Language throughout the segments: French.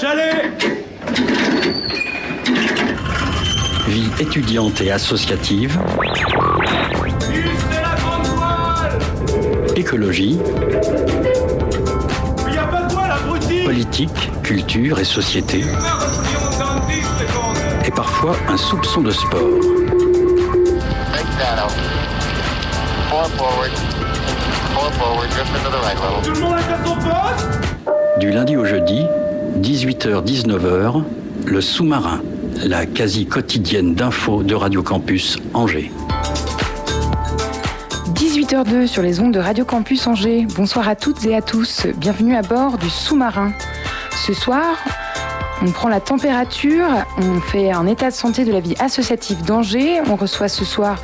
chalet Vie étudiante et associative. la Écologie. Il n'y a pas de voile, abruti Politique, culture et société. Et parfois un soupçon de sport. Tout le monde à son poste Du lundi au jeudi, 18h-19h, le sous-marin, la quasi quotidienne d'infos de Radio Campus Angers. 18h02 sur les ondes de Radio Campus Angers. Bonsoir à toutes et à tous. Bienvenue à bord du sous-marin. Ce soir, on prend la température, on fait un état de santé de la vie associative d'Angers. On reçoit ce soir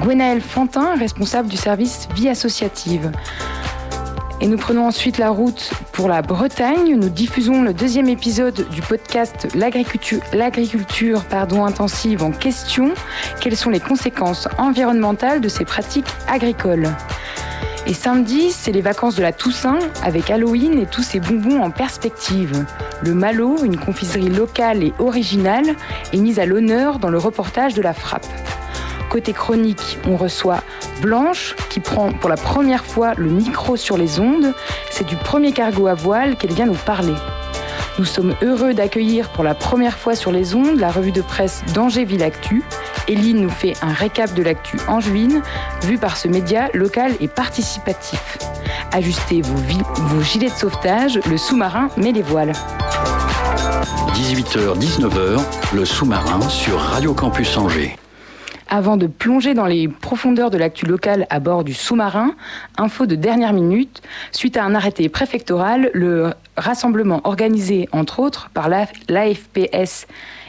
Gwenaël Fantin, responsable du service vie associative. Et nous prenons ensuite la route pour la Bretagne. Nous diffusons le deuxième épisode du podcast L'agriculture, intensive en question. Quelles sont les conséquences environnementales de ces pratiques agricoles? Et samedi, c'est les vacances de la Toussaint avec Halloween et tous ces bonbons en perspective. Le Malo, une confiserie locale et originale, est mise à l'honneur dans le reportage de la Frappe. Côté chronique, on reçoit Blanche qui prend pour la première fois le micro sur les ondes. C'est du premier cargo à voile qu'elle vient nous parler. Nous sommes heureux d'accueillir pour la première fois sur les ondes la revue de presse d'Angers Ville Actu. Eline nous fait un récap de l'actu angevine, vu par ce média local et participatif. Ajustez vos, vos gilets de sauvetage, le sous-marin met les voiles. 18h-19h, le sous-marin sur Radio Campus Angers. Avant de plonger dans les profondeurs de l'actu locale à bord du sous-marin, info de dernière minute, suite à un arrêté préfectoral, le rassemblement organisé entre autres par l'AFPS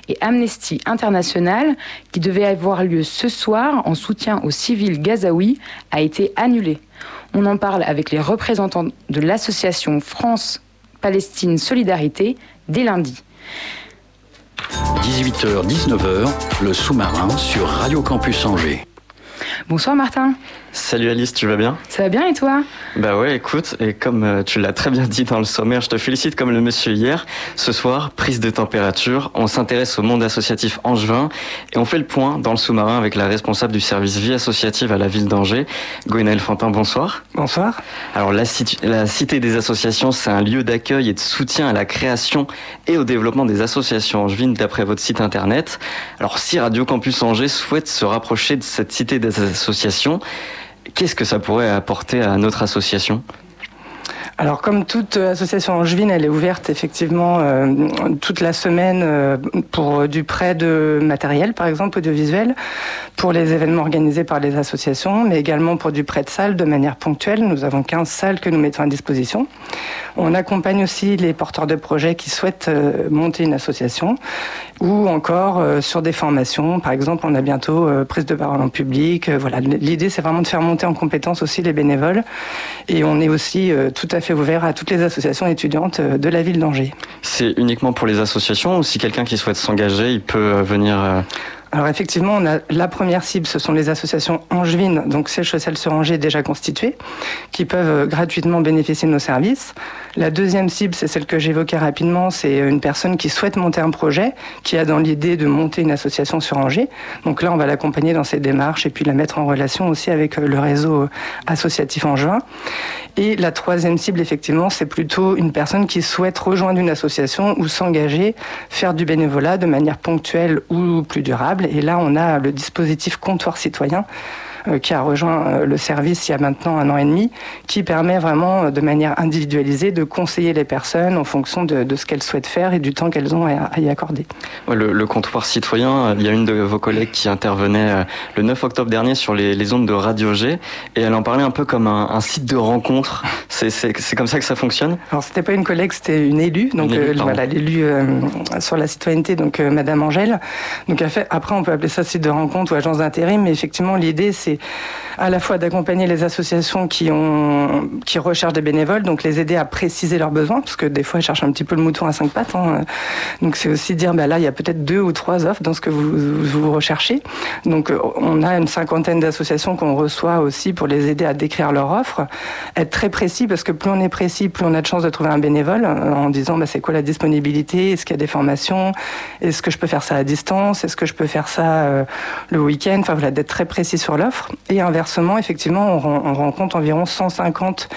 et Amnesty International, qui devait avoir lieu ce soir en soutien aux civils gazaouis, a été annulé. On en parle avec les représentants de l'association France-Palestine Solidarité dès lundi. 18h-19h, le sous-marin sur Radio Campus Angers. Bonsoir Martin. Salut Alice, tu vas bien? Ça va bien et toi? Bah ouais, écoute, et comme euh, tu l'as très bien dit dans le sommaire, je te félicite comme le monsieur hier. Ce soir, prise de température, on s'intéresse au monde associatif angevin et on fait le point dans le sous-marin avec la responsable du service vie associative à la ville d'Angers, Gwenaël Fantin, bonsoir. Bonsoir. Alors la, la Cité des associations, c'est un lieu d'accueil et de soutien à la création et au développement des associations angevines d'après votre site internet. Alors si Radio Campus Angers souhaite se rapprocher de cette Cité des associations, Qu'est-ce que ça pourrait apporter à notre association? Alors comme toute association angevine, elle est ouverte effectivement euh, toute la semaine euh, pour du prêt de matériel, par exemple audiovisuel, pour les événements organisés par les associations, mais également pour du prêt de salles de manière ponctuelle. Nous avons 15 salles que nous mettons à disposition. On accompagne aussi les porteurs de projets qui souhaitent euh, monter une association ou encore sur des formations. Par exemple, on a bientôt prise de parole en public. voilà, l'idée c'est vraiment de faire monter en compétence aussi les bénévoles et on est aussi tout à fait ouvert à toutes les associations étudiantes euh, de la ville d'Angers. C'est uniquement pour les associations ou si quelqu'un qui souhaite s'engager, il peut euh, venir euh, alors effectivement, on a la première cible, ce sont les associations angevines, donc social sur Angers déjà constituées, qui peuvent gratuitement bénéficier de nos services. La deuxième cible, c'est celle que j'évoquais rapidement, c'est une personne qui souhaite monter un projet, qui a dans l'idée de monter une association sur Angers. Donc là, on va l'accompagner dans ses démarches et puis la mettre en relation aussi avec le réseau associatif angevin. Et la troisième cible, effectivement, c'est plutôt une personne qui souhaite rejoindre une association ou s'engager, faire du bénévolat de manière ponctuelle ou plus durable. Et là, on a le dispositif comptoir citoyen euh, qui a rejoint euh, le service il y a maintenant un an et demi, qui permet vraiment euh, de manière individualisée de conseiller les personnes en fonction de, ce qu'elles souhaitent faire et du temps qu'elles ont à, y accorder. Le, comptoir citoyen, il y a une de vos collègues qui intervenait le 9 octobre dernier sur les, les ondes de Radio G et elle en parlait un peu comme un, site de rencontre. C'est comme ça que ça fonctionne? Alors c'était pas une collègue, c'était une élue, donc voilà l'élu sur la citoyenneté, donc Madame Angèle. Donc après on peut appeler ça site de rencontre ou agence d'intérim, mais effectivement l'idée c'est à la fois d'accompagner les associations qui, recherchent des bénévoles, donc les aider à préciser leurs besoins, parce que des fois, ils cherchent un petit peu le mouton à cinq pattes. Hein. Donc, c'est aussi dire, bah là, il y a peut-être deux ou trois offres dans ce que vous, recherchez. Donc, on a une cinquantaine d'associations qu'on reçoit aussi pour les aider à décrire leur offre. Être très précis, parce que plus on est précis, plus on a de chances de trouver un bénévole, euh, en disant, bah, c'est quoi la disponibilité Est-ce qu'il y a des formations Est-ce que je peux faire ça à distance Est-ce que je peux faire ça euh, le week-end Enfin, voilà, d'être très précis sur l'offre. Et inversement, effectivement, on, rencontre environ 150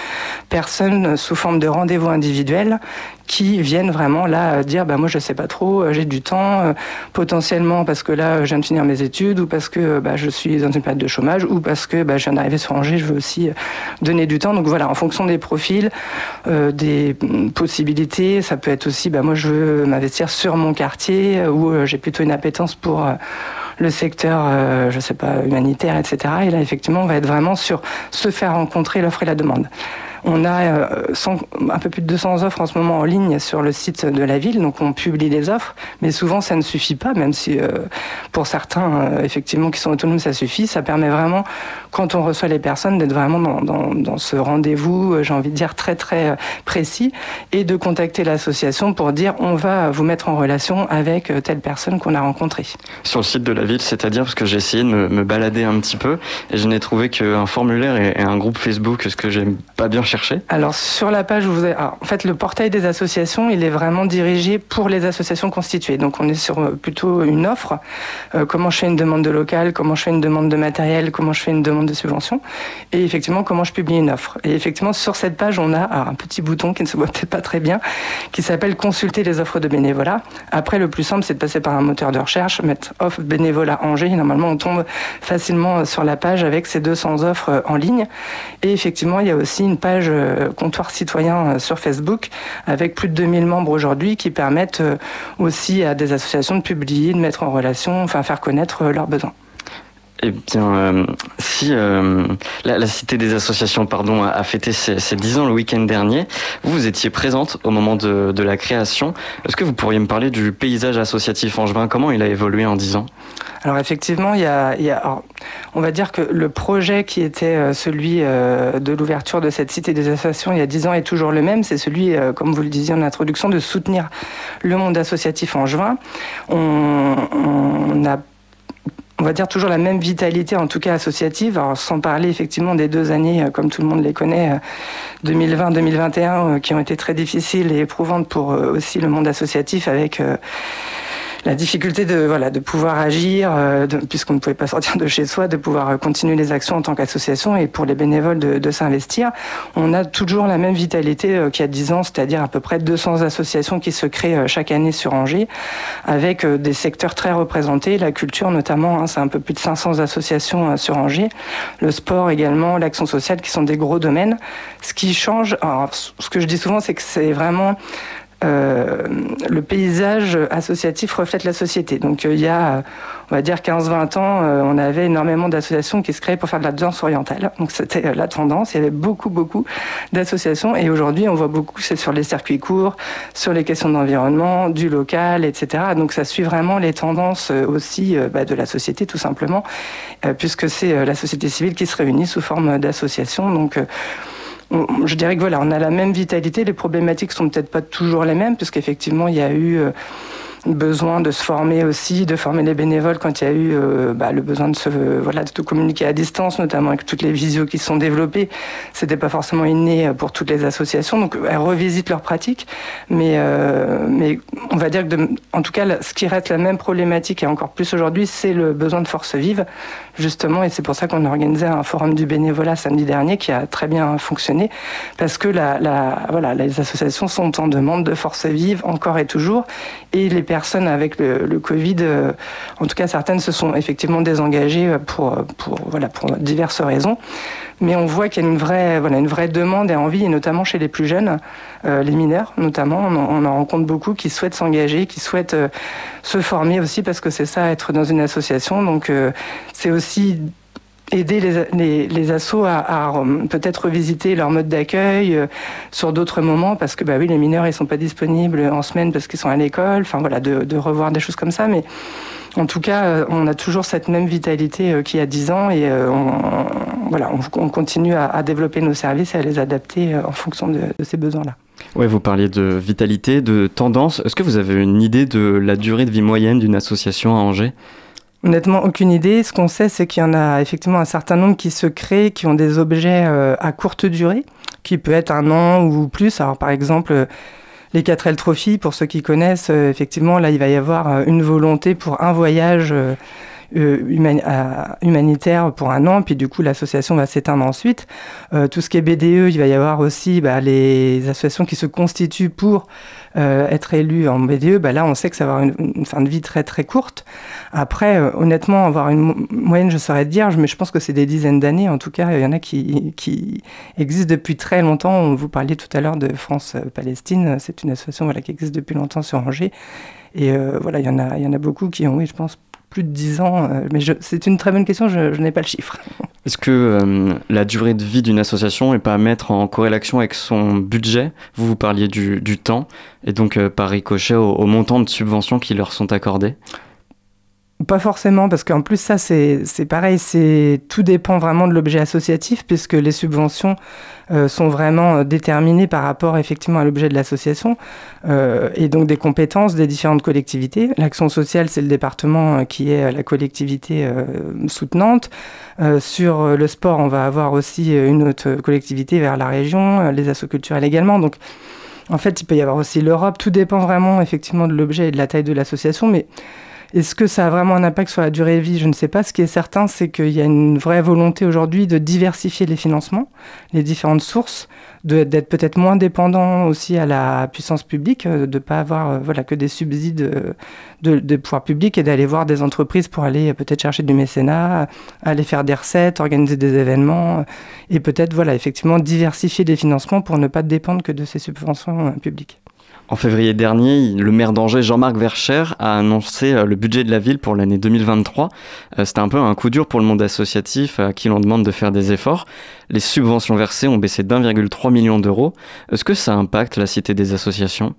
personnes sous forme de rendez-vous individuels qui viennent vraiment là dire bah moi je sais pas trop euh, j'ai du temps euh, potentiellement parce que là je viens de finir mes études ou parce que bah, je suis dans une période de chômage ou parce que bah, je viens d'arriver sur Angers je veux aussi donner du temps. Donc voilà en fonction des profils des possibilités ça peut être aussi moi je veux m'investir sur mon quartier ou j'ai plutôt une appétence pour le secteur, euh, je sais pas, humanitaire, etc. Et là, effectivement, on va être vraiment sur se faire rencontrer l'offre et la demande. On a euh, un peu plus de 200 offres en ce moment en ligne sur le site de la ville, donc on publie les offres, mais souvent ça ne suffit pas, même si euh, pour certains, euh, effectivement, qui sont autonomes, ça suffit. Ça permet vraiment, quand on reçoit les personnes, d'être vraiment dans, ce rendez-vous, j'ai envie de dire très très précis, et de contacter l'association pour dire on va vous mettre en relation avec telle personne qu'on a rencontrée. Sur le site de la ville, c'est-à-dire parce que j'ai essayé de me, balader un petit peu et je n'ai trouvé qu'un formulaire et, un groupe Facebook, ce que j'aime pas bien alors sur la page, vous avez, en fait, le portail des associations, il est vraiment dirigé pour les associations constituées. Donc on est sur euh, plutôt une offre. Euh, comment je fais une demande de local, comment je fais une demande de matériel, comment je fais une demande de subvention, et effectivement comment je publie une offre. Et effectivement sur cette page, on a un petit bouton qui ne se voit peut-être pas très bien, qui s'appelle consulter les offres de bénévolat. Après, le plus simple, c'est de passer par un moteur de recherche, mettre offre bénévolat Angers. Normalement, on tombe facilement sur la page avec ces 200 offres euh, en ligne. Et effectivement, il y a aussi une page euh, comptoir citoyen euh, sur Facebook avec plus de 2000 membres aujourd'hui qui permettent euh, aussi à des associations de publier, de mettre en relation, enfin faire connaître leurs besoins. Eh bien, si la, Cité des associations pardon, a, fêté ses, 10 ans le week-end dernier, vous, étiez présente au moment de, la création. Est-ce que vous pourriez me parler du paysage associatif angevin? Comment il a évolué en 10 ans? Alors effectivement, il y a, on va dire que le projet qui était euh, celui euh, de l'ouverture de cette cité des associations il y a dix ans est toujours le même. C'est celui, euh, comme vous le disiez en introduction, de soutenir le monde associatif en juin. On, on a va dire toujours la même vitalité, en tout cas associative, sans parler effectivement des deux années, comme tout le monde les connaît, 2020-2021, qui ont été très difficiles et éprouvantes pour aussi le monde associatif avec la difficulté de voilà de pouvoir agir euh, puisqu'on ne pouvait pas sortir de chez soi, de pouvoir euh, continuer les actions en tant qu'association et pour les bénévoles de, s'investir. On a toujours la même vitalité euh, qu'il y a 10 ans, c'est-à-dire à peu près 200 associations qui se créent chaque année sur Angers, avec des secteurs très représentés, la culture notamment, hein, c'est un peu plus de 500 associations sur Angers, le sport également, l'action sociale, qui sont des gros domaines. Ce qui change, alors, ce que je dis souvent, c'est que c'est vraiment euh, le paysage associatif reflète la société. Donc euh, il y a, on va dire 15-20 ans, euh, on avait énormément d'associations qui se créaient pour faire de la danse orientale. Donc c'était la tendance. Il y avait beaucoup, beaucoup d'associations. Et aujourd'hui, on voit beaucoup, c'est sur les circuits courts, sur les questions d'environnement, du local, etc. Donc ça suit vraiment les tendances aussi bah, de la société, tout simplement, puisque c'est la société civile qui se réunit sous forme d'associations. Donc je dirais que voilà, on a la même vitalité. Les problématiques sont peut-être pas toujours les mêmes, puisqu'effectivement, il y a eu euh, besoin de se former aussi, de former les bénévoles quand il y a eu euh, bah, le besoin de se voilà de communiquer à distance, notamment avec toutes les visios qui sont développées. C'était pas forcément inné pour toutes les associations, donc elles revisitent leurs pratiques, mais euh, mais on va dire que en tout cas, ce qui reste la même problématique et encore plus aujourd'hui, c'est le besoin de force vive, justement, et c'est pour ça qu'on a organisé un forum du bénévolat samedi dernier qui a très bien fonctionné, parce que la voilà, les associations sont en demande de force vive encore et toujours, et les avec le, Covid, euh, en tout cas certaines se sont effectivement désengagées pour, pour, voilà, pour diverses raisons. Mais on voit qu'il y a une vraie, voilà, une vraie demande et envie, et notamment chez les plus jeunes, euh, les mineurs notamment, on en, rencontre beaucoup qui souhaitent s'engager, qui souhaitent euh, se former aussi, parce que c'est ça, être dans une association. Donc c'est aussi aider les, les, assos à, peut-être revisiter leur mode d'accueil sur d'autres moments parce que bah oui les mineurs ils sont pas disponibles en semaine parce qu'ils sont à l'école enfin voilà de, revoir des choses comme ça mais en tout cas, on a toujours cette même vitalité qu'il y a 10 ans et on, voilà, on, continue à, développer nos services et à les adapter en fonction de, de ces besoins-là. Ouais, vous parliez de vitalité, de tendance. Est-ce que vous avez une idée de la durée de vie moyenne d'une association à Angers? Honnêtement, aucune idée. Ce qu'on sait, c'est qu'il y en a effectivement un certain nombre qui se créent, qui ont des objets euh, à courte durée, qui peut être un an ou plus. Alors, par exemple, les 4L Trophy, pour ceux qui connaissent, euh, effectivement, là, il va y avoir euh, une volonté pour un voyage euh, humanitaire pour un an, puis du coup l'association va s'éteindre ensuite. Euh, tout ce qui est BDE, il va y avoir aussi bah, les associations qui se constituent pour euh, être élues en BDE. Bah, là, on sait que ça va avoir une, fin de vie très très courte. Après, honnêtement, avoir une moyenne, je saurais dire, mais je pense que c'est des dizaines d'années. En tout cas, il y en a qui, qui existent depuis très longtemps. Vous parliez tout à l'heure de France-Palestine. C'est une association voilà, qui existe depuis longtemps sur Angers. Et voilà, il y, en a, il y en a beaucoup qui ont, oui, je pense, plus de 10 ans euh, Mais c'est une très bonne question, je, n'ai pas le chiffre. Est-ce que euh, la durée de vie d'une association n'est pas à mettre en corrélation avec son budget? Vous, vous parliez du, temps, et donc euh, par ricochet au, montant de subventions qui leur sont accordées? Pas forcément, parce qu'en plus, ça, c'est pareil, tout dépend vraiment de l'objet associatif, puisque les subventions euh, sont vraiment euh, déterminées par rapport effectivement à l'objet de l'association, euh, et donc des compétences des différentes collectivités. L'action sociale, c'est le département qui est la collectivité soutenante. sur le sport, on va avoir aussi une autre collectivité vers la région, les assos culturels également. Donc, en fait, il peut y avoir aussi l'Europe. Tout dépend vraiment effectivement de l'objet et de la taille de l'association, mais est-ce que ça a vraiment un impact sur la durée de vie? Je ne sais pas. Ce qui est certain, c'est qu'il y a une vraie volonté aujourd'hui de diversifier les financements, les différentes sources, d'être peut-être moins dépendant aussi à la puissance publique, euh, de ne pas avoir euh, voilà, que des subsides euh, de, de pouvoir public et d'aller voir des entreprises pour aller peut-être chercher du mécénat, aller faire des recettes, organiser des événements et peut-être voilà, effectivement diversifier les financements pour ne pas dépendre que de ces subventions publiques. En février dernier, le maire d'Angers, Jean-Marc Vercher, a annoncé euh, le budget de la ville pour l'année 2023. Euh, c'était un peu un coup dur pour le monde associatif à qui l'on demande de faire des efforts. Les subventions versées ont baissé d'1,3 million d'euros. Est-ce que ça impacte la cité des associations?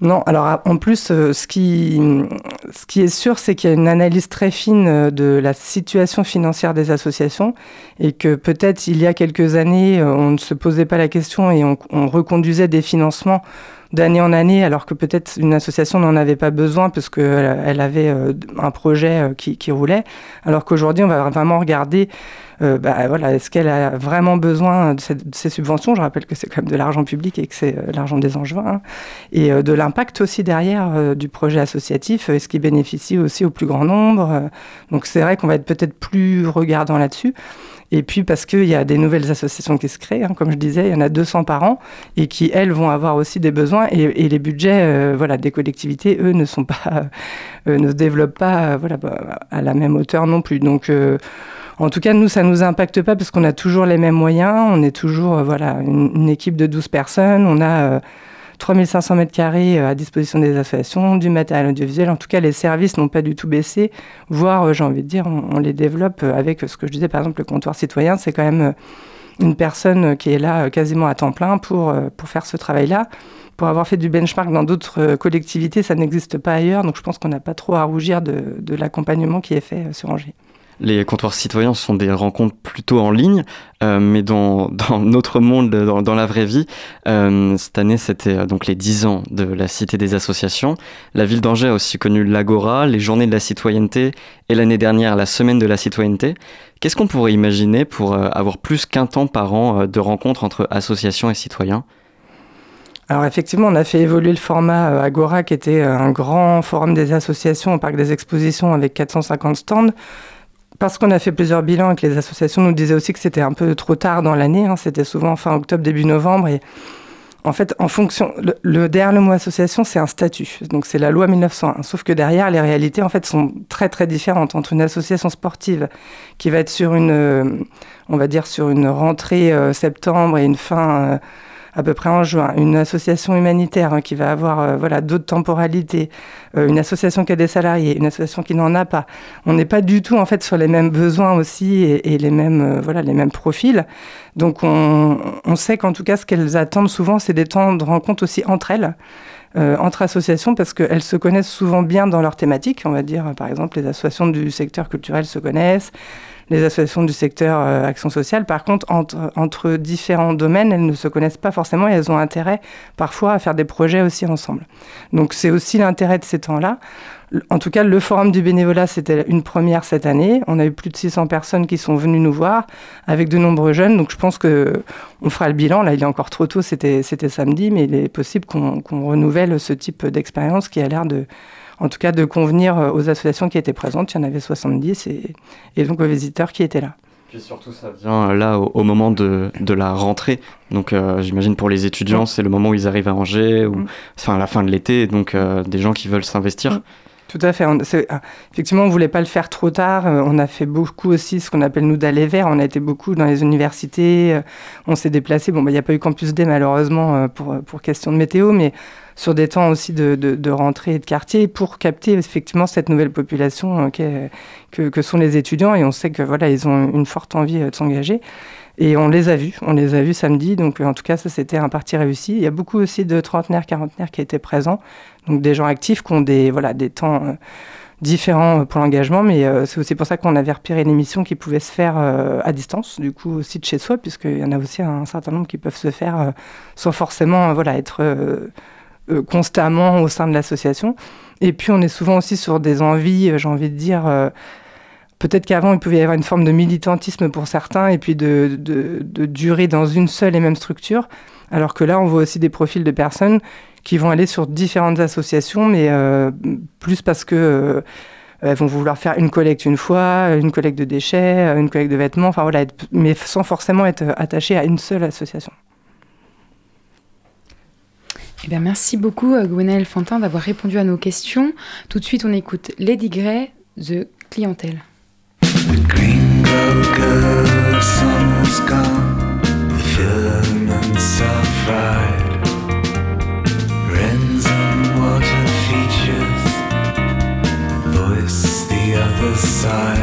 Non, alors en plus, euh, ce qui, est sûr, c'est qu'il y a une analyse très fine de la situation financière des associations et que peut-être il y a quelques années, on ne se posait pas la question et on reconduisait des financements d'année en année, alors que peut-être une association n'en avait pas besoin parce qu'elle elle avait euh, un projet euh, qui, roulait, alors qu'aujourd'hui, on va vraiment regarder euh, bah, voilà, est-ce qu'elle a vraiment besoin de, ces subventions? Je rappelle que c'est quand même de l'argent public et que c'est l'argent des Angevins. Hein. Et de l'impact aussi derrière du projet associatif, est-ce qu'il bénéficie aussi au plus grand nombre Donc c'est vrai qu'on va être peut-être plus regardant là-dessus. Et puis parce qu'il y a des nouvelles associations qui se créent, hein, comme je disais, il y en a 200 par an et qui, elles, vont avoir aussi des besoins. Et, les budgets euh, voilà, des collectivités, eux, ne, sont pas, euh, ne se développent pas euh, voilà, bah, à la même hauteur non plus. Donc, en tout cas, nous, ça ne nous impacte pas parce qu'on a toujours les mêmes moyens. On est toujours voilà, une, une équipe de 12 personnes. On a 3500 mètres carrés euh, à disposition des associations, du matériel audiovisuel. En tout cas, les services n'ont pas du tout baissé, voire, euh, j'ai envie de dire, on, les développe euh, avec ce que je disais, par exemple, le comptoir citoyen. C'est quand même une personne qui est là quasiment à temps plein pour, pour faire ce travail-là. Pour avoir fait du benchmark dans d'autres collectivités, ça n'existe pas ailleurs. Donc je pense qu'on n'a pas trop à rougir de, de l'accompagnement qui est fait sur Angers. Les comptoirs citoyens sont des rencontres plutôt en ligne, euh, mais dans, notre monde, dans, dans la vraie vie, euh, cette année c'était euh, donc les 10 ans de la Cité des associations. La ville d'Angers a aussi connu l'Agora, les Journées de la citoyenneté et l'année dernière la Semaine de la citoyenneté. Qu'est-ce qu'on pourrait imaginer pour avoir plus qu'un temps par an de rencontres entre associations et citoyens? Alors effectivement, on a fait évoluer le format Agora, qui était un grand forum des associations au parc des expositions avec 450 stands, parce qu'on a fait plusieurs bilans et que les associations nous disaient aussi que c'était un peu trop tard dans l'année, hein, c'était souvent fin octobre, début novembre. Et en fait, en fonction, le, derrière le mot association, c'est un statut. Donc c'est la loi 1901. Sauf que derrière, les réalités, en fait, sont très très différentes entre une association sportive qui va être sur une, on va dire, sur une rentrée euh, septembre et une fin. Euh, à peu près en juin, une association humanitaire hein, qui va avoir euh, voilà d'autres temporalités, euh, une association qui a des salariés, une association qui n'en a pas. On n'est pas du tout en fait sur les mêmes besoins aussi et, les mêmes euh, voilà les mêmes profils. Donc on, sait qu'en tout cas ce qu'elles attendent souvent, c'est des temps de rencontre aussi entre elles. entre associations parce qu'elles se connaissent souvent bien dans leur thématique. On va dire, par exemple, les associations du secteur culturel se connaissent, les associations du secteur euh, action sociale. Par contre, entre, entre différents domaines, elles ne se connaissent pas forcément et elles ont intérêt parfois à faire des projets aussi ensemble. Donc c'est aussi l'intérêt de ces temps-là. En tout cas, le forum du bénévolat, c'était une première cette année. On a eu plus de 600 personnes qui sont venues nous voir, avec de nombreux jeunes. Donc, je pense que on fera le bilan. Là, il est encore trop tôt. C'était, samedi, mais il est possible qu'on, qu'on renouvelle ce type d'expérience qui a l'air de, en tout cas de convenir euh, aux associations qui étaient présentes. Il y en avait 70 et, et donc aux visiteurs qui étaient là. Puis surtout, ça vient euh, là au, moment de, de, la rentrée. Donc, euh, j'imagine pour les étudiants, c'est le moment où ils arrivent à Angers, ou mm. enfin à la fin de l'été. Donc, des gens qui veulent s'investir. Mm. Tout à fait. Ah, effectivement, on voulait pas le faire trop tard. on a fait beaucoup aussi ce qu'on appelle nous d'aller vers. On a été beaucoup dans les universités. on s'est déplacé. Bon, bah, il n'y a pas eu Campus D malheureusement pour, pour question de météo, mais sur des temps aussi de, de, rentrée et de quartier pour capter effectivement cette nouvelle population euh, que, que, sont les étudiants. Et on sait que voilà, ils ont une forte envie euh, de s'engager. Et on les a vus, on les a vus samedi, donc en tout cas ça c'était un parti réussi. Il y a beaucoup aussi de trentenaires, quarantenaires qui étaient présents, donc des gens actifs qui ont des, voilà, des temps euh, différents pour l'engagement, mais c'est aussi pour ça qu'on avait repéré l'émission qui pouvait se faire à distance, du coup aussi de chez soi, puisqu'il y en a aussi un certain nombre qui peuvent se faire sans forcément voilà, être euh, constamment au sein de l'association. Et puis on est souvent aussi sur des envies, euh, j'ai envie de dire, euh, peut-être qu'avant il pouvait y avoir une forme de militantisme pour certains et puis de, de, durer dans une seule et même structure. Alors que là, on voit aussi des profils de personnes qui vont aller sur différentes associations, mais plus parce que elles vont vouloir faire une collecte une fois, une collecte de déchets, une collecte de vêtements, enfin voilà, mais sans forcément être attachées à une seule association. Eh bien, merci beaucoup, euh, Gwenaëlle Fantin, d'avoir répondu à nos questions. Tout de suite, on écoute Lady Grey, The Clientèle. The green side.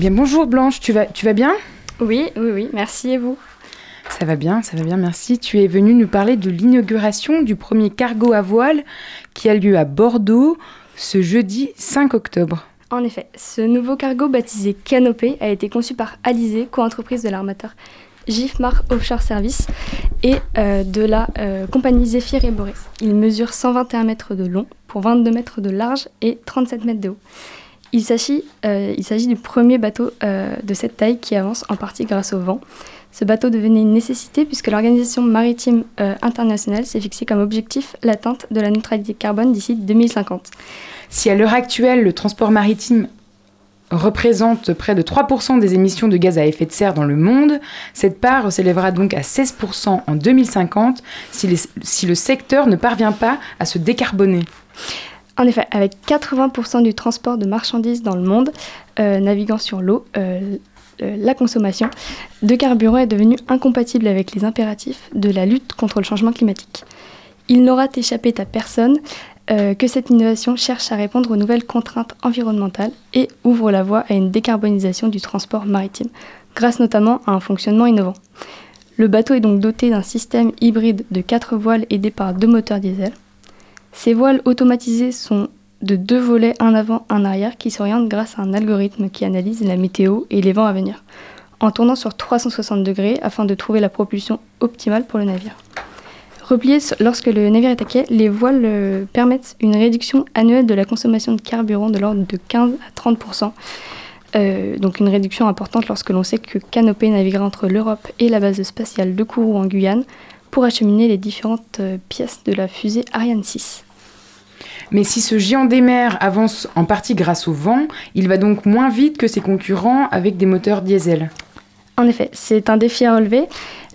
Bien bonjour Blanche, tu vas, tu vas bien? Oui, oui, oui, merci et vous? Ça va bien, ça va bien, merci. Tu es venu nous parler de l'inauguration du premier cargo à voile qui a lieu à Bordeaux ce jeudi 5 octobre. En effet, ce nouveau cargo baptisé Canopé a été conçu par Alizé, co-entreprise de l'armateur GIFMAR Offshore Service et euh, de la euh, compagnie Zephyr et Boris. Il mesure 121 mètres de long pour 22 mètres de large et 37 mètres de haut. Il s'agit, euh, il s'agit du premier bateau de cette taille qui avance en partie grâce au vent. Ce bateau devenait une nécessité puisque l'Organisation maritime internationale s'est fixé comme objectif l'atteinte de la neutralité carbone d'ici 2050. Si à l'heure actuelle le transport maritime représente près de 3% des émissions de gaz à effet de serre dans le monde. Cette part s'élèvera donc à 16% en 2050 si, le secteur ne parvient pas à se décarboner. En effet, avec 80% du transport de marchandises dans le monde euh, naviguant sur l'eau, euh, euh, la consommation de carburant est devenue incompatible avec les impératifs de la lutte contre le changement climatique. Il n'aura échappé à personne que cette innovation cherche à répondre aux nouvelles contraintes environnementales et ouvre la voie à une décarbonisation du transport maritime, grâce notamment à un fonctionnement innovant. Le bateau est donc doté d'un système hybride de quatre voiles aidés par deux moteurs diesel. Ces voiles automatisées sont de deux volets, un avant, un arrière, qui s'orientent grâce à un algorithme qui analyse la météo et les vents à venir, en tournant sur 360 degrés afin de trouver la propulsion optimale pour le navire. Repliées lorsque le navire est à quai, les voiles euh, permettent une réduction annuelle de la consommation de carburant de l'ordre de 15 à 30% euh, donc une réduction importante lorsque l'on sait que Canopé naviguera entre l'Europe et la base spatiale de Kourou en Guyane pour acheminer les différentes euh, pièces de la fusée Ariane 6. Mais si ce géant des mers avance en partie grâce au vent, il va donc moins vite que ses concurrents avec des moteurs diesel. En effet, c'est un défi à relever,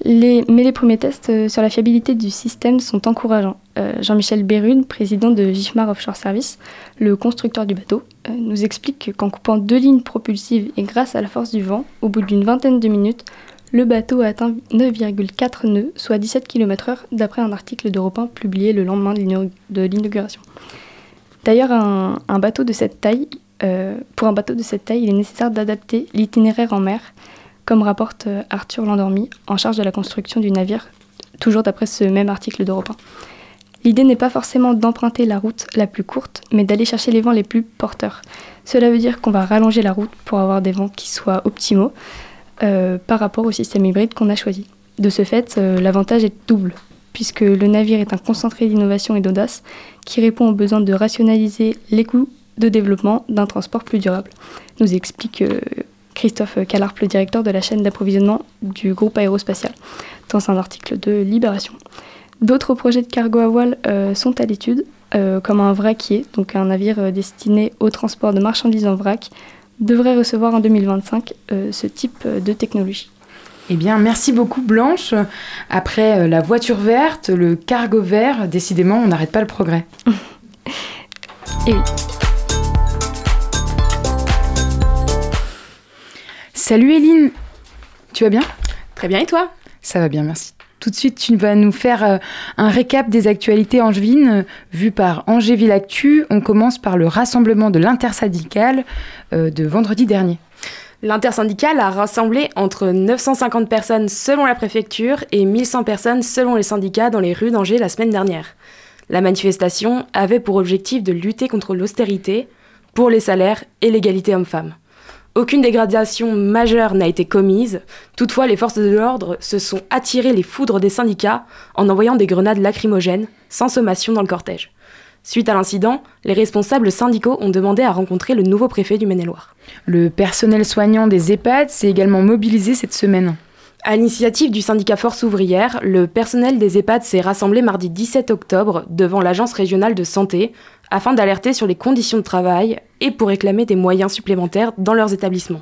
mais les premiers tests euh, sur la fiabilité du système sont encourageants. Euh, Jean-Michel Bérune, président de GIFMAR Offshore Service, le constructeur du bateau, euh, nous explique qu'en coupant deux lignes propulsives et grâce à la force du vent, au bout d'une vingtaine de minutes, le bateau atteint 9,4 nœuds, soit 17 km/h, d'après un article d'Europe 1 publié le lendemain de l'inauguration. D'ailleurs, taille, pour un bateau de cette taille, il est nécessaire d'adapter l'itinéraire en mer comme rapporte euh, Arthur Landormi, en charge de la construction du navire, toujours d'après ce même article d'Europe 1. L'idée n'est pas forcément d'emprunter la route la plus courte, mais d'aller chercher les vents les plus porteurs. Cela veut dire qu'on va rallonger la route pour avoir des vents qui soient optimaux euh, par rapport au système hybride qu'on a choisi. De ce fait, euh, l'avantage est double, puisque le navire est un concentré d'innovation et d'audace qui répond aux besoin de rationaliser les coûts de développement d'un transport plus durable, nous explique Christophe Calarpe, le directeur de la chaîne d'approvisionnement du groupe aérospatial, dans un article de Libération. D'autres projets de cargo à voile euh, sont à l'étude, euh, comme un vraquier, donc un navire euh, destiné au transport de marchandises en vrac, devrait recevoir en 2025 ce type de technologie. Eh bien, merci beaucoup Blanche. Après la voiture verte, le cargo vert, décidément, on n'arrête pas le progrès. Et oui. Salut Eline, tu vas bien? Très bien et toi? Ça va bien, merci. Tout de suite, tu vas nous faire euh, un récap des actualités angevines euh, vues par Angéville Actu. On commence par le rassemblement de l'intersyndicale euh, de vendredi dernier. L'intersyndicale a rassemblé entre 950 personnes selon la préfecture et 1100 personnes selon les syndicats dans les rues d'Angers la semaine dernière. La manifestation avait pour objectif de lutter contre l'austérité, pour les salaires et l'égalité homme-femme. Aucune dégradation majeure n'a été commise. Toutefois, les forces de l'ordre se sont attirées les foudres des syndicats en envoyant des grenades lacrymogènes sans sommation dans le cortège. Suite à l'incident, les responsables syndicaux ont demandé à rencontrer le nouveau préfet du Maine-et-Loire. Le personnel soignant des EHPAD s'est également mobilisé cette semaine. À l'initiative du syndicat Force ouvrière, le personnel des EHPAD s'est rassemblé mardi 17 octobre devant l'agence régionale de santé afin d'alerter sur les conditions de travail et pour réclamer des moyens supplémentaires dans leurs établissements.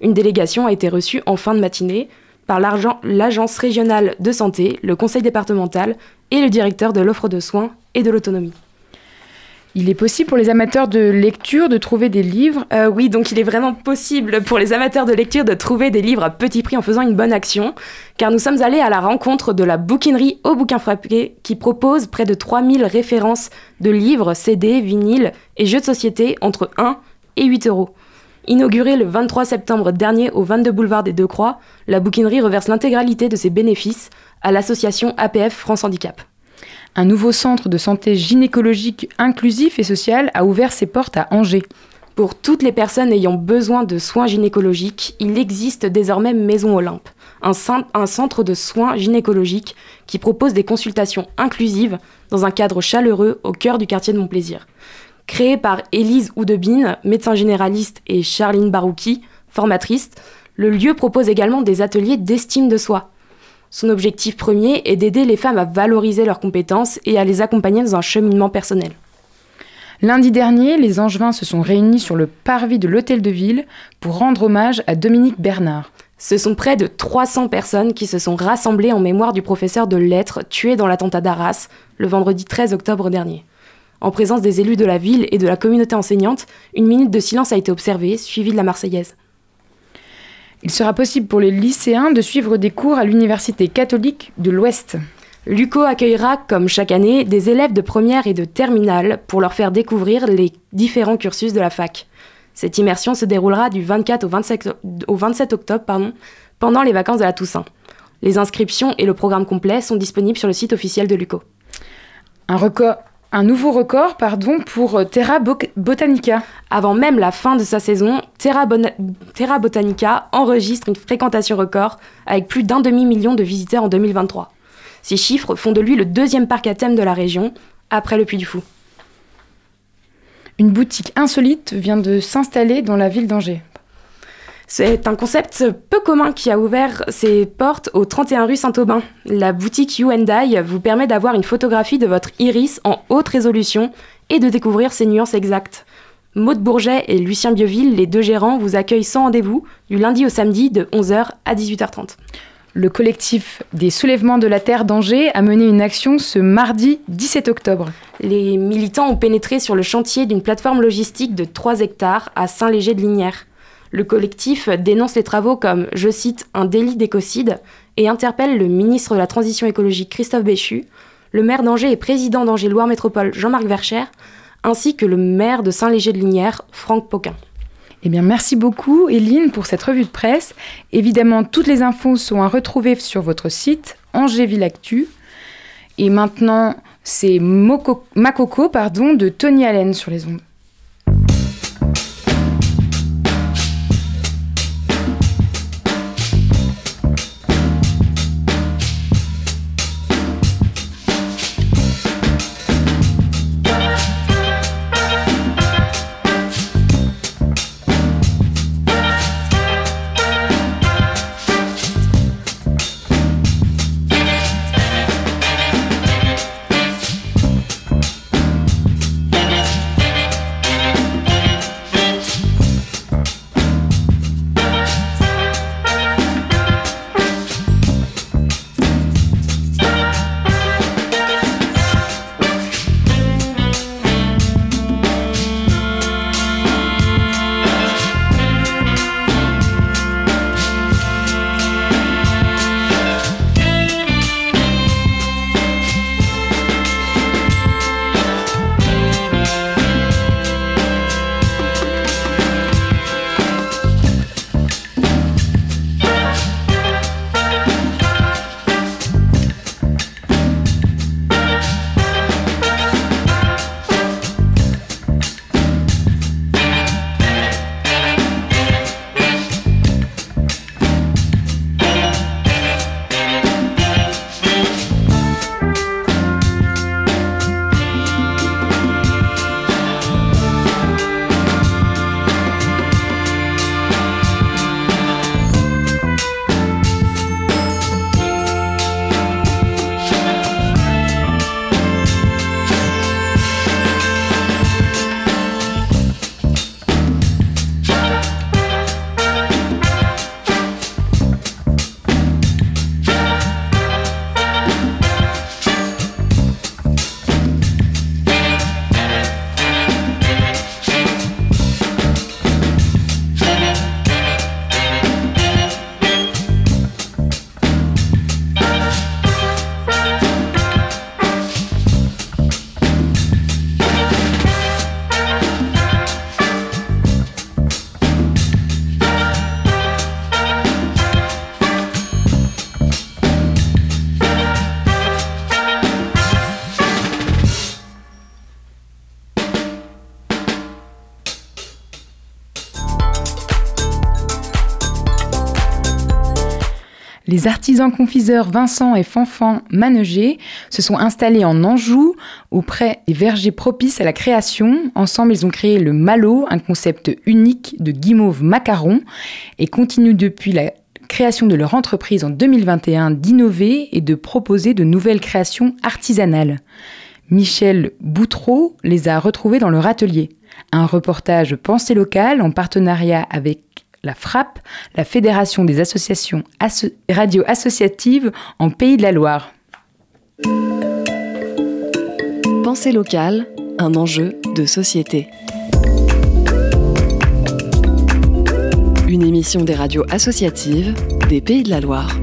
Une délégation a été reçue en fin de matinée par l'agence régionale de santé, le conseil départemental et le directeur de l'offre de soins et de l'autonomie. Il est possible pour les amateurs de lecture de trouver des livres euh, Oui, donc il est vraiment possible pour les amateurs de lecture de trouver des livres à petit prix en faisant une bonne action, car nous sommes allés à la rencontre de la bouquinerie au bouquin frappé qui propose près de 3000 références de livres, CD, vinyles et jeux de société entre 1 et 8 euros. Inaugurée le 23 septembre dernier au 22 boulevard des Deux Croix, la bouquinerie reverse l'intégralité de ses bénéfices à l'association APF France Handicap. Un nouveau centre de santé gynécologique inclusif et social a ouvert ses portes à Angers. Pour toutes les personnes ayant besoin de soins gynécologiques, il existe désormais Maison Olympe, un, centre de soins gynécologiques qui propose des consultations inclusives dans un cadre chaleureux au cœur du quartier de Montplaisir. Créé par Élise Oudebine, médecin généraliste, et Charline Barouki, formatrice, le lieu propose également des ateliers d'estime de soi. Son objectif premier est d'aider les femmes à valoriser leurs compétences et à les accompagner dans un cheminement personnel. Lundi dernier, les Angevins se sont réunis sur le parvis de l'Hôtel de Ville pour rendre hommage à Dominique Bernard. Ce sont près de 300 personnes qui se sont rassemblées en mémoire du professeur de lettres tué dans l'attentat d'Arras le vendredi 13 octobre dernier. En présence des élus de la ville et de la communauté enseignante, une minute de silence a été observée, suivie de la Marseillaise. Il sera possible pour les lycéens de suivre des cours à l'Université catholique de l'Ouest. L'UCO accueillera, comme chaque année, des élèves de première et de terminale pour leur faire découvrir les différents cursus de la fac. Cette immersion se déroulera du 24 au 27, octobre pardon, pendant les vacances de la Toussaint. Les inscriptions et le programme complet sont disponibles sur le site officiel de l'UCO. Un record, un nouveau record pardon, pour euh, Terra Botanica. Avant même la fin de sa saison, Terra, Terra Botanica enregistre une fréquentation record avec plus d'un demi-million de visiteurs en 2023. Ces chiffres font de lui le deuxième parc à thème de la région, après le Puy du Fou. Une boutique insolite vient de s'installer dans la ville d'Angers. C'est un concept peu commun qui a ouvert ses portes au 31 rue Saint-Aubin. La boutique You and I vous permet d'avoir une photographie de votre iris en haute résolution et de découvrir ses nuances exactes. Maude Bourget et Lucien Bioville, les deux gérants, vous accueillent sans rendez-vous du lundi au samedi de 11h à 18h30. Le collectif des soulèvements de la Terre d'Angers a mené une action ce mardi 17 octobre. Les militants ont pénétré sur le chantier d'une plateforme logistique de 3 hectares à Saint-Léger-de-Lignières. Le collectif dénonce les travaux comme, je cite, un délit d'écocide et interpelle le ministre de la Transition écologique Christophe Béchu, le maire d'Angers et président d'Angers-Loire Métropole Jean-Marc Vercher, ainsi que le maire de Saint-Léger-de-Lignières Franck Poquin. Eh bien, merci beaucoup, Eline, pour cette revue de presse. Évidemment, toutes les infos sont à retrouver sur votre site Angers Actu. Et maintenant, c'est Makoko pardon, de Tony Allen sur les ondes. Les artisans confiseurs Vincent et Fanfan Maneger se sont installés en Anjou, auprès des vergers propices à la création. Ensemble, ils ont créé le Malo, un concept unique de guimauve macaron, et continuent depuis la création de leur entreprise en 2021 d'innover et de proposer de nouvelles créations artisanales. Michel Boutreau les a retrouvés dans leur atelier. Un reportage pensée locale en partenariat avec la FRAP, la Fédération des associations radio associatives en Pays de la Loire. Pensée locale, un enjeu de société. Une émission des radios associatives des Pays de la Loire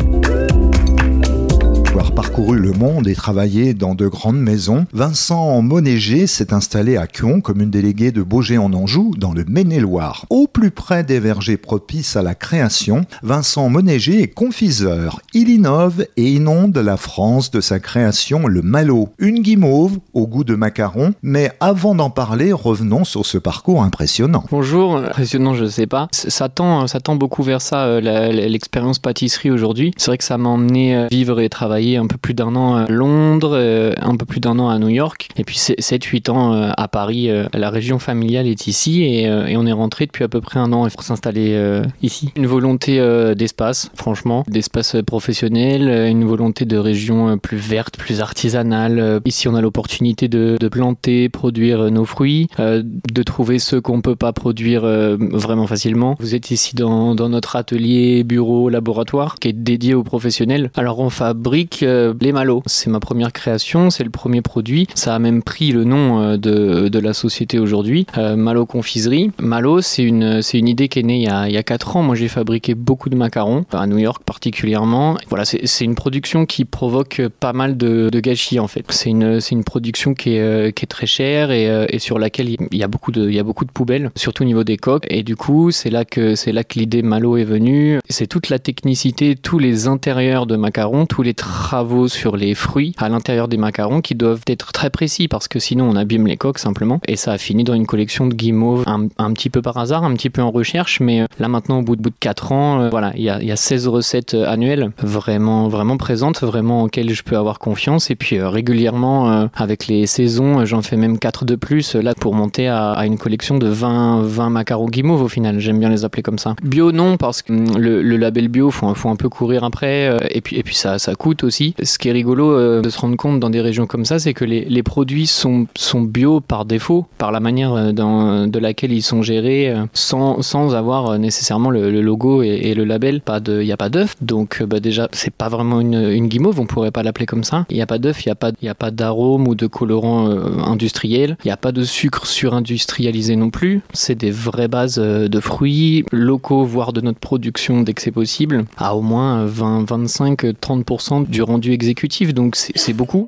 parcouru le monde et travaillé dans de grandes maisons, Vincent Monéger s'est installé à Cuon comme une déléguée de Beaugé en Anjou, dans le Maine-et-Loire. Au plus près des vergers propices à la création, Vincent Monéger est confiseur. Il innove et inonde la France de sa création, le Malo, une guimauve au goût de macaron. Mais avant d'en parler, revenons sur ce parcours impressionnant. Bonjour, impressionnant, je sais pas. Ça tend, ça tend beaucoup vers ça, euh, l'expérience pâtisserie aujourd'hui. C'est vrai que ça m'a emmené euh, vivre et travailler un peu plus d'un an à Londres, euh, un peu plus d'un an à New York, et puis 7-8 ans euh, à Paris. Euh, la région familiale est ici et, on est rentré depuis à peu près un an pour s'installer ici. Une volonté d'espace, franchement, d'espace professionnel, une volonté de région plus verte, plus artisanale. Ici, on a l'opportunité de, planter, produire nos fruits, de trouver ceux qu'on peut pas produire vraiment facilement. Vous êtes ici dans, dans notre atelier, bureau, laboratoire qui est dédié aux professionnels. Alors, on fabrique les Malo. C'est ma première création, c'est le premier produit. Ça a même pris le nom euh, de, de la société aujourd'hui, euh, Malo Confiserie. Malo, c'est une, c'est une idée qui est née il y a, il y a 4 ans. Moi, j'ai fabriqué beaucoup de macarons, à New York particulièrement. Voilà, c'est, c'est une production qui provoque pas mal de, de gâchis en fait. C'est une, c'est une production qui est, euh, qui est très chère et, et, sur laquelle il y a beaucoup de, il y a beaucoup de poubelles, surtout au niveau des coques. Et du coup, c'est là que, c'est là que l'idée Malo est venue. C'est toute la technicité, tous les intérieurs de macarons, tous les travaux sur les fruits à l'intérieur des macarons qui doivent être très précis parce que sinon on abîme les coques simplement. Et ça a fini dans une collection de guimauves un, petit peu par hasard, un petit peu en recherche, mais euh, là maintenant au bout de, bout de 4 ans, euh, voilà, il y a, y a 16 recettes euh, annuelles vraiment, vraiment présentes, vraiment auxquelles je peux avoir confiance. Et puis régulièrement avec les saisons, j'en fais même 4 de plus là pour monter à, une collection de 20, 20 macarons guimauves au final. J'aime bien les appeler comme ça. Bio non parce que hum, le, label bio faut, faut un peu courir après et puis, et puis ça, ça coûte aussi. Ce qui est rigolo euh, de se rendre compte dans des régions comme ça, c'est que les, produits sont, bio par défaut, par la manière euh, de laquelle ils sont gérés, euh, sans, avoir nécessairement le, logo et, le label. Il n'y a pas d'œuf, donc bah déjà, c'est pas vraiment une, guimauve, on pourrait pas l'appeler comme ça. Il n'y a pas d'œuf, il n'y a pas d'arôme ou de colorant industriel, il n'y a pas de sucre surindustrialisé non plus. C'est des vraies bases de fruits locaux, voire de notre production dès que c'est possible, à au moins 20, 25, 30% du rendu exécutif, donc c'est beaucoup.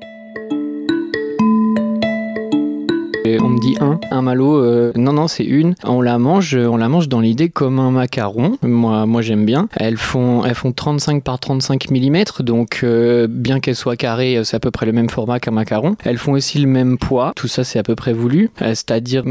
On me dit un, un malo. Euh, non, non, c'est une. On la mange, on la mange dans l'idée comme un macaron. Moi, moi j'aime bien. Elles font, elles font 35 par 35 mm, donc euh, bien qu'elles soient carrées, c'est à peu près le même format qu'un macaron. Elles font aussi le même poids. Tout ça, c'est à peu près voulu, euh, c'est-à-dire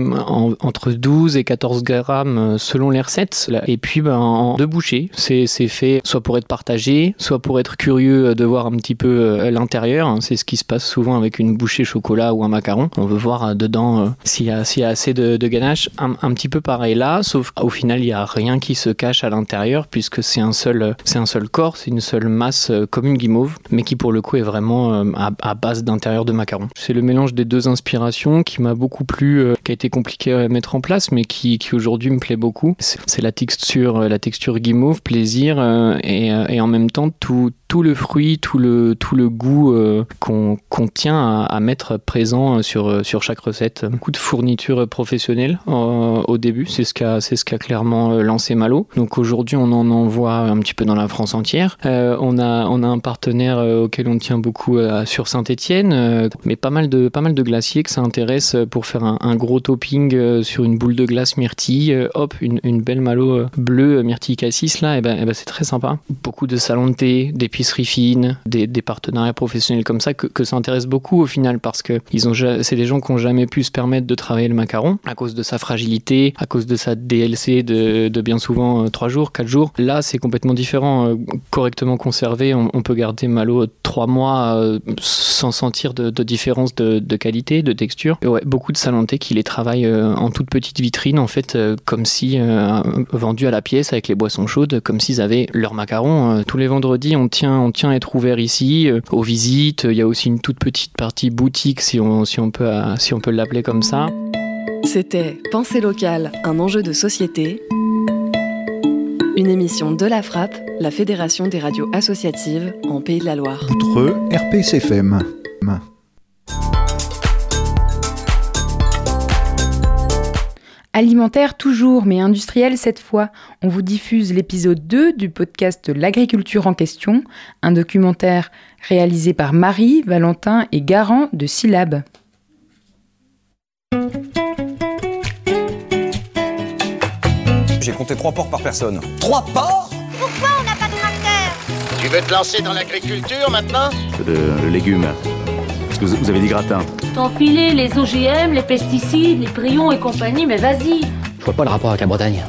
entre 12 et 14 grammes selon les recettes. Et puis, ben, en deux bouchées. C'est fait soit pour être partagé, soit pour être curieux de voir un petit peu l'intérieur. C'est ce qui se passe souvent avec une bouchée chocolat ou un macaron. On veut voir dedans euh, s'il y, a assez de, ganache. Un, petit peu pareil là, sauf qu'au final, il n'y a rien qui se cache à l'intérieur, puisque c'est un, seul, un seul corps, c'est une seule masse euh, comme une guimauve, mais qui pour le coup est vraiment euh, à, base d'intérieur de macaron. C'est le mélange des deux inspirations qui m'a beaucoup plu, qui a été compliqué à mettre en place, mais qui, aujourd'hui me plaît beaucoup. C'est la texture, la texture guimauve, plaisir, et, et en même temps tout, tout le fruit, tout le, tout le goût qu'on tient à, mettre présent sur, sur chaque recette. Beaucoup de fournitures professionnelles euh, au début, c'est ce qu'a ce qu'a clairement euh, lancé Malo. Donc aujourd'hui, on en envoie un petit peu dans la France entière. on, a, on a un partenaire auquel on tient beaucoup sur Saint-Étienne, mais pas mal, de, pas mal de glaciers que ça intéresse pour faire un, gros topping sur une boule de glace myrtille. hop, une, belle Malo bleue myrtille cassis là, et ben, et ben c'est très sympa. Beaucoup de salons de thé, des fine, des, partenariats professionnels comme ça, que, ça intéresse beaucoup au final parce que c'est des gens qui n'ont jamais pu se permettre de travailler le macaron à cause de sa fragilité, à cause de sa DLC de, de bien souvent 3 jours, 4 jours. Là, c'est complètement différent. correctement conservé, on, peut garder Malo 3 mois sans sentir de, différence de, qualité, de texture. Et ouais, beaucoup de salantés qui les travaillent en toute petite vitrine, en fait, comme si vendu à la pièce avec les boissons chaudes, comme s'ils avaient leur macaron. tous les vendredis, on tient, on tient à être ouvert ici, aux visites. Il y a aussi une toute petite partie boutique, si on, si on peut, si on peut l'appeler comme ça. C'était Pensée locale, un enjeu de société. Une émission de la Frappe, la Fédération des radios associatives en Pays de la Loire. Outre RPCFM. Alimentaire toujours, mais industriel cette fois. On vous diffuse l'épisode 2 du podcast L'agriculture en question, un documentaire réalisé par Marie, Valentin et Garant de Syllab. J'ai compté trois porcs par personne. Trois porcs Pourquoi on n'a pas de tracteur? Tu veux te lancer dans l'agriculture maintenant? Le, le légume. Parce que vous avez dit gratin. T'enfiler les OGM, les pesticides, les prions et compagnie, mais vas-y. Je vois pas le rapport avec la Bretagne.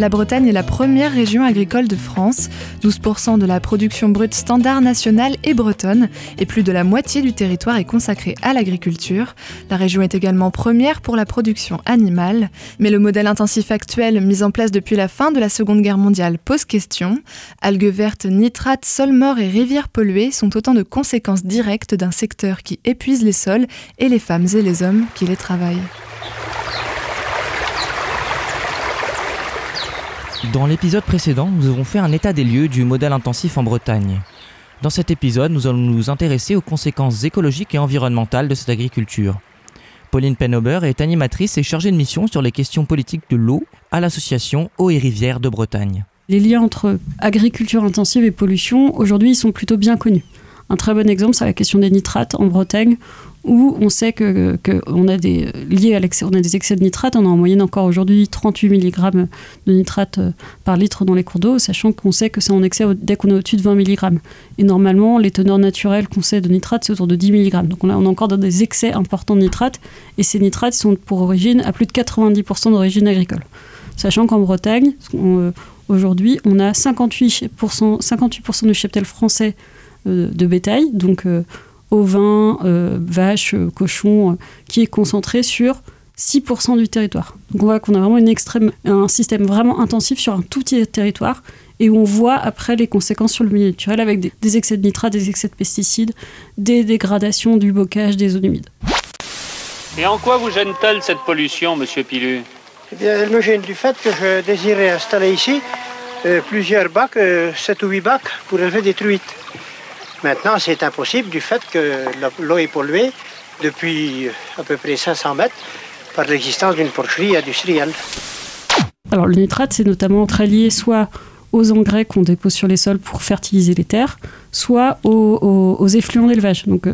La Bretagne est la première région agricole de France. 12% de la production brute standard nationale est bretonne et plus de la moitié du territoire est consacré à l'agriculture. La région est également première pour la production animale. Mais le modèle intensif actuel mis en place depuis la fin de la Seconde Guerre mondiale pose question. Algues vertes, nitrates, sols morts et rivières polluées sont autant de conséquences directes d'un secteur qui épuise les sols et les femmes et les hommes qui les travaillent. Dans l'épisode précédent, nous avons fait un état des lieux du modèle intensif en Bretagne. Dans cet épisode, nous allons nous intéresser aux conséquences écologiques et environnementales de cette agriculture. Pauline Penober est animatrice et chargée de mission sur les questions politiques de l'eau à l'association Eau et Rivières de Bretagne. Les liens entre agriculture intensive et pollution, aujourd'hui, sont plutôt bien connus. Un très bon exemple, c'est la question des nitrates en Bretagne, où on sait que, a des liés à on a des excès de nitrate. On a en moyenne encore aujourd'hui 38 mg de nitrate euh, par litre dans les cours d'eau, sachant qu'on sait que c'est en excès dès qu'on est au-dessus de 20 mg. Et normalement, les teneurs naturelles qu'on sait de nitrate, c'est autour de 10 mg. Donc on a, encore des excès importants de nitrate, et ces nitrates sont pour origine à plus de 90% d'origine agricole. Sachant qu'en Bretagne, euh, aujourd'hui, on a 58%, 58 du cheptel français euh, de bétail, donc ovins, euh, vaches, euh, cochons, euh, qui est concentré sur 6% du territoire. Donc on voit qu'on a vraiment une extrême, un système vraiment intensif sur un tout petit territoire et où on voit après les conséquences sur le milieu naturel avec des, excès de nitrates, des excès de pesticides, des dégradations du bocage, des zones humides. Et en quoi vous gêne-t-elle cette pollution, monsieur Pilu? Eh bien, Elle me gêne du fait que je désirais installer ici plusieurs bacs, 7 ou 8 bacs, pour élever des truites. Maintenant, c'est impossible du fait que l'eau est polluée depuis à peu près 500 mètres par l'existence d'une porcherie industrielle. Alors le nitrate, c'est notamment très lié soit aux engrais qu'on dépose sur les sols pour fertiliser les terres, soit aux, effluents d'élevage. Euh,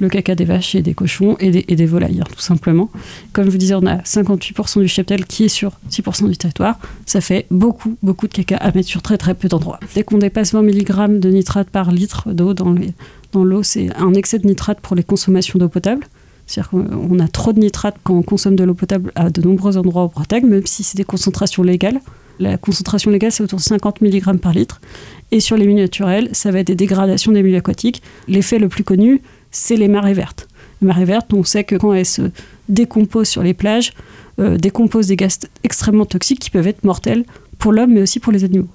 le caca des vaches et des cochons et des, volailles, tout simplement. Comme je vous disais, on a 58% du cheptel qui est sur 6% du territoire. Ça fait beaucoup, beaucoup de caca à mettre sur très très peu d'endroits. Dès qu'on dépasse 20 mg de nitrate par litre d'eau dans l'eau, c'est un excès de nitrate pour les consommations d'eau potable. C'est-à-dire qu'on a trop de nitrate quand on consomme de l'eau potable à de nombreux endroits au Bretagne, même si c'est des concentrations légales. La concentration légale, c'est autour de 50 mg par litre. Et sur les milieux naturels, ça va être des dégradations des milieux aquatiques. L'effet le plus connu, c'est les marées vertes. Les marées vertes, on sait que quand elles se décomposent sur les plages, euh, décomposent des gaz extrêmement toxiques qui peuvent être mortels pour l'homme, mais aussi pour les animaux.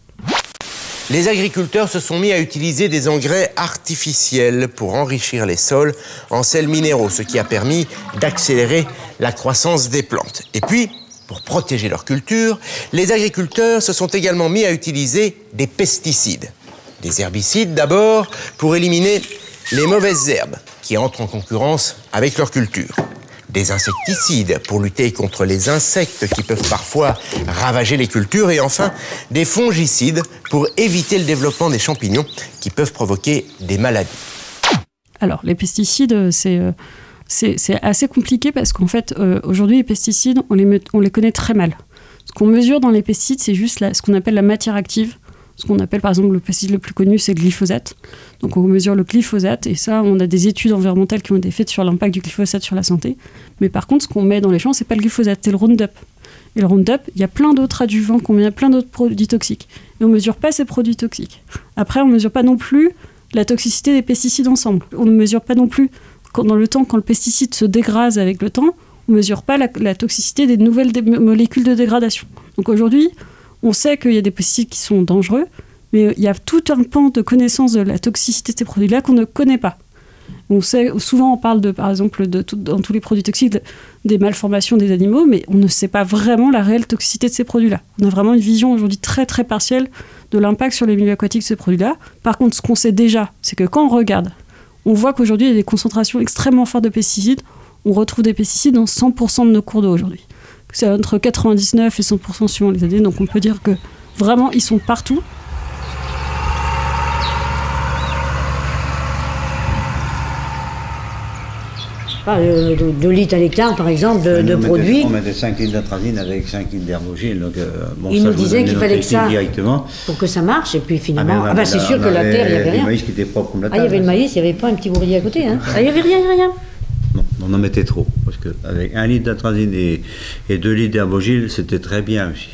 Les agriculteurs se sont mis à utiliser des engrais artificiels pour enrichir les sols en sels minéraux, ce qui a permis d'accélérer la croissance des plantes. Et puis, pour protéger leur culture, les agriculteurs se sont également mis à utiliser des pesticides. Des herbicides d'abord pour éliminer les mauvaises herbes qui entrent en concurrence avec leur culture. Des insecticides pour lutter contre les insectes qui peuvent parfois ravager les cultures. Et enfin, des fongicides pour éviter le développement des champignons qui peuvent provoquer des maladies. Alors, les pesticides, c'est... Euh, c'est assez compliqué parce qu'en fait, euh, aujourd'hui, les pesticides, on les, on les connaît très mal. Ce qu'on mesure dans les pesticides, c'est juste ce qu'on appelle la matière active Ce qu'on appelle par exemple le pesticide le plus connu, c'est le glyphosate. Donc on mesure le glyphosate et ça, on a des études environnementales qui ont été faites sur l'impact du glyphosate sur la santé. Mais par contre, ce qu'on met dans les champs, c'est pas le glyphosate, c'est le Roundup. Et le Roundup, il y a plein d'autres adjuvants qu'on met, plein d'autres produits toxiques. Et on mesure pas ces produits toxiques. Après, on mesure pas non plus la toxicité des pesticides ensemble. On ne mesure pas non plus dans le temps, quand le pesticide se dégrade avec le temps, on mesure pas la, toxicité des nouvelles molécules de dégradation. Donc aujourd'hui, on sait qu'il y a des pesticides qui sont dangereux, mais il y a tout un pan de connaissance de la toxicité de ces produits-là qu'on ne connaît pas. On sait, souvent on parle de, par exemple, de dans tous les produits toxiques, de- des malformations des animaux, mais on ne sait pas vraiment la réelle toxicité de ces produits-là. On a vraiment une vision aujourd'hui très très partielle de l'impact sur les milieux aquatiques de ces produits-là. Par contre, ce qu'on sait déjà, c'est que quand on regarde, on voit qu'aujourd'hui il y a des concentrations extrêmement fortes de pesticides. On retrouve des pesticides dans 100% de nos cours d'eau aujourd'hui. C'est entre 99 et 100% suivant les années, donc on peut dire que vraiment ils sont partout. Pas, euh, de, de litres à l'hectare, par exemple, de, de on mettait- produits. On mettait 5 litres d'atrazine avec 5 litres d'herbogile. Donc, euh, bon, Il ça, nous disait qu'il fallait que ça, Directement. pour que ça marche, et puis Ah, finalement, ah, avait bah c'est la- sûr que la avait terre, il n'y avait Du rien. maïs qui était propre comme la Ah, il y avait le table. maïs, il n'y avait pas un petit bourrier à côté. Hein. Ah, il n'y avait rien, rien. Non, on en mettait trop. Parce qu'avec 1 litre d'atrazine et, 2 litres d'herbogile, c'était très bien aussi.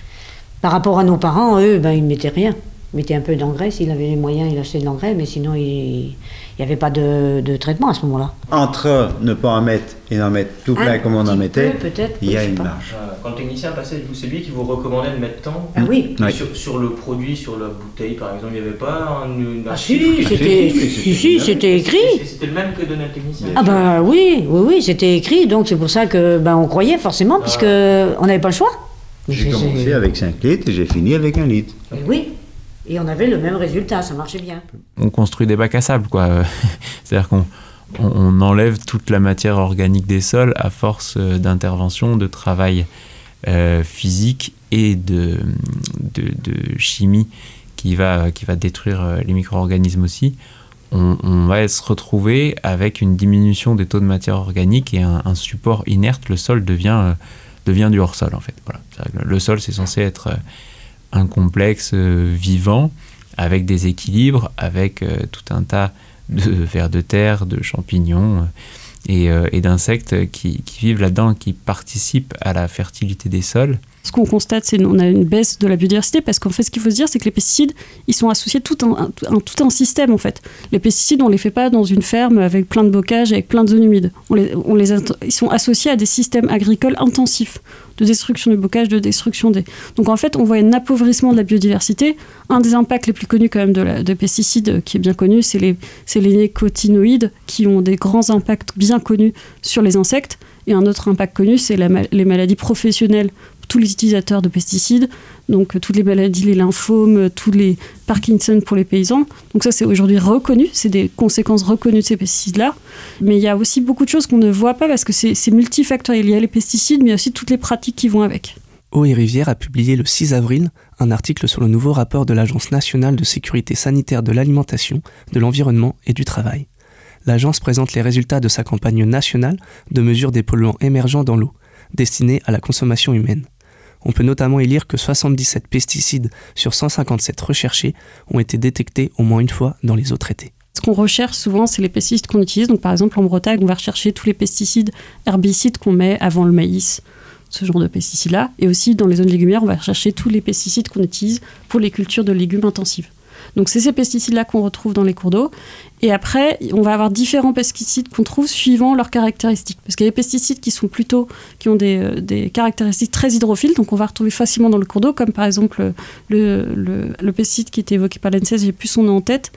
Par rapport à nos parents, eux, ben, ils ne mettaient rien. Ils mettaient un peu d'engrais, s'il avait les moyens, il achetait de l'engrais, mais sinon, il n'y avait pas de, de traitement à ce moment-là. Entre ne pas en mettre et en mettre tout plein Un comme on en mettait, peu, peut-être, il y a une pas. marge. Quand le technicien passait, c'est lui qui vous recommandait de mettre tant Ah oui. Oui. Sur, sur le produit, sur la bouteille par exemple, il n'y avait pas un, une, un Ah si, c'était si, si, c'était écrit. C'était le même que donnait le technicien. Ah bah oui, oui, oui, c'était écrit, donc c'est pour ça que ben, on croyait forcément, puisque on n'avait pas le choix. J'ai commencé avec 5 litres et j'ai fini avec 1 litre. Et oui, et on avait le même résultat, ça marchait bien. on construit des bacs à sable, quoi. C'est-à-dire qu'on on, enlève toute la matière organique des sols à force euh, d'intervention, de travail euh, physique et de, de, chimie qui va, qui va détruire euh, les micro-organismes aussi. On, va se retrouver avec une diminution des taux de matière organique et un, support inerte. Le sol devient, devient du hors-sol, en fait. Voilà. Le sol, c'est censé être un complexe euh, vivant avec des équilibres, avec euh, tout un tas de vers de terre, de champignons euh, et, d'insectes qui, qui vivent là-dedans, qui participent à la fertilité des sols. Ce qu'on constate, c'est qu'on a une baisse de la biodiversité parce qu'en fait, ce qu'il faut se dire, c'est que les pesticides, ils sont associés tout un, tout un système en fait. Les pesticides, on les fait pas dans une ferme avec plein de bocage, avec plein de zones humides. On les, ils sont associés à des systèmes agricoles intensifs de destruction du bocage, de destruction des. Donc en fait, on voit un appauvrissement de la biodiversité. Un des impacts les plus connus quand même de, pesticides, euh, qui est bien connu, c'est les, c'est les nicotinoïdes qui ont des grands impacts bien connus sur les insectes. Et un autre impact connu, c'est les maladies professionnelles tous les utilisateurs de pesticides, donc toutes les maladies, les lymphomes, tous les Parkinson pour les paysans. Donc ça, c'est aujourd'hui reconnu, c'est des conséquences reconnues de ces pesticides-là. Mais il y a aussi beaucoup de choses qu'on ne voit pas parce que c'est c'est multifactoriel. Il y a les pesticides, mais il y a aussi toutes les pratiques qui vont avec. Eau et Rivière a publié le 6 avril un article sur le nouveau rapport de l'Agence nationale de sécurité sanitaire de l'alimentation, de l'environnement et du travail. L'agence présente les résultats de sa campagne nationale de mesure des polluants émergents dans l'eau, destinée à la consommation humaine. On peut notamment y lire que 77 pesticides sur 157 recherchés ont été détectés au moins une fois dans les eaux traitées. Ce qu'on recherche souvent, c'est les pesticides qu'on utilise. Donc, par exemple, en Bretagne, on va rechercher tous les pesticides herbicides qu'on met avant le maïs, ce genre de pesticides-là. Et aussi, dans les zones légumières, on va rechercher tous les pesticides qu'on utilise pour les cultures de légumes intensives. Donc, c'est ces pesticides-là qu'on retrouve dans les cours d'eau. Et après, on va avoir différents pesticides qu'on trouve suivant leurs caractéristiques. Parce qu'il y a des pesticides qui sont plutôt, qui ont des, euh, caractéristiques très hydrophiles, donc on va retrouver facilement dans le cours d'eau, comme par exemple le, pesticide qui était évoqué par l'ANSES, j'ai plus son nom en tête.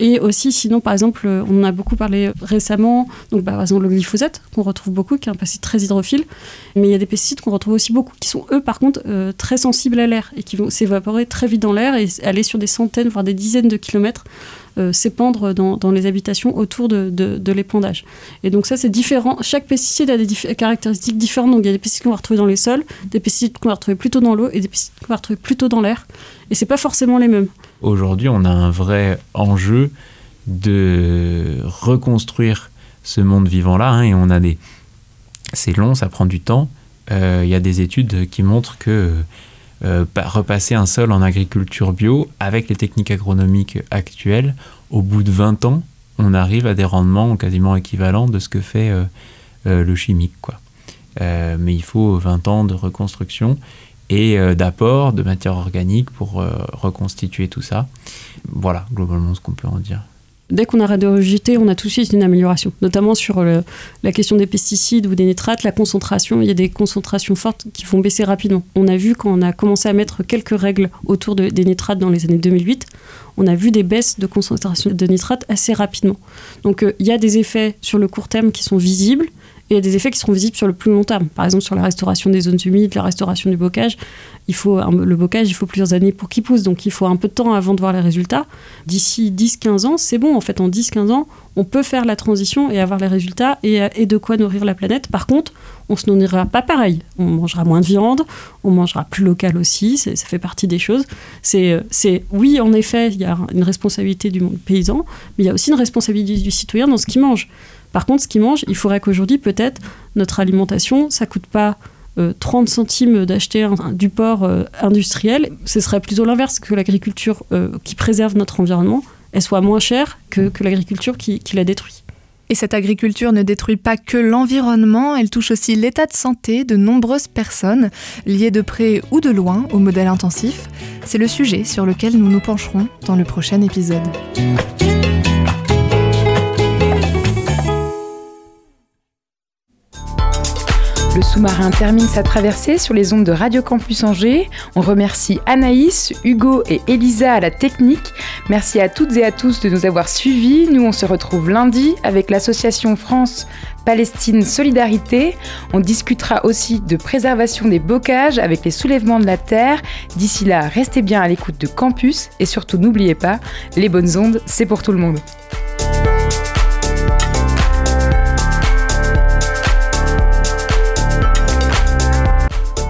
Et aussi, sinon, par exemple, on en a beaucoup parlé récemment, donc bah, par exemple le glyphosate, qu'on retrouve beaucoup, qui est un pesticide très hydrophile. Mais il y a des pesticides qu'on retrouve aussi beaucoup, qui sont eux, par contre, euh, très sensibles à l'air et qui vont s'évaporer très vite dans l'air et aller sur des centaines, voire des dizaines de kilomètres euh, s'épandre dans, dans les habitations autour de, de, l'épandage. Et donc ça, c'est différent. Chaque pesticide a des caractéristiques différentes. Donc il y a des pesticides qu'on va retrouver dans les sols, des pesticides qu'on va retrouver plutôt dans l'eau et des pesticides qu'on va retrouver plutôt dans l'air. Et c'est pas forcément les mêmes. Aujourd'hui, on a un vrai enjeu de reconstruire ce monde vivant-là, hein, et on a des... C'est long, ça prend du temps. Euh, Il y a des études qui montrent que euh, repasser un sol en agriculture bio avec les techniques agronomiques actuelles, au bout de 20 ans, on arrive à des rendements quasiment équivalents de ce que fait euh, euh, le chimique. Mais il faut 20 ans de reconstruction et d'apport de matière organique pour reconstituer tout ça. Voilà globalement ce qu'on peut en dire dès qu'on arrête de rejeter, on a tout de suite une amélioration, notamment sur la question des pesticides ou des nitrates, la concentration. Il y a des concentrations fortes qui vont baisser rapidement. On a vu quand on a commencé à mettre quelques règles autour des nitrates dans les années 2008, on a vu des baisses de concentration de nitrates assez rapidement. Donc euh, il y a des effets sur le court terme qui sont visibles et il y a des effets qui seront visibles sur le plus long terme. Par exemple, sur la restauration des zones humides, la restauration du bocage. Il faut le bocage, il faut plusieurs années pour qu'il pousse, donc il faut un peu de temps avant de voir les résultats. D'ici 10-15 ans, c'est bon. En fait, en 10-15 ans, on peut faire la transition et avoir les résultats et, de quoi nourrir la planète. Par contre, on se nourrira pas pareil. On mangera moins de viande, on mangera plus local aussi, ça fait partie des choses. Oui, en effet, il y a une responsabilité du monde paysan, mais il y a aussi une responsabilité du citoyen dans ce qu'il mange. Par contre, ce qu'ils mangent, il faudrait qu'aujourd'hui, peut-être, notre alimentation, ça coûte pas 30 euh, centimes d'acheter du porc euh, industriel. Ce serait plutôt l'inverse, que l'agriculture euh, qui préserve notre environnement, elle soit moins chère que, l'agriculture qui, qui la détruit. Et cette agriculture ne détruit pas que l'environnement, elle touche aussi l'état de santé de nombreuses personnes, liées de près ou de loin au modèle intensif. C'est le sujet sur lequel nous nous pencherons dans le prochain épisode. Le sous-marin termine sa traversée sur les ondes de Radio Campus Angers. On remercie Anaïs, Hugo et Elisa à la technique. Merci à toutes et à tous de nous avoir suivis. Nous, on se retrouve lundi avec l'association France Palestine Solidarité. On discutera aussi de préservation des bocages avec les soulèvements de la terre. D'ici là, restez bien à l'écoute de Campus et surtout n'oubliez pas, les bonnes ondes, c'est pour tout le monde.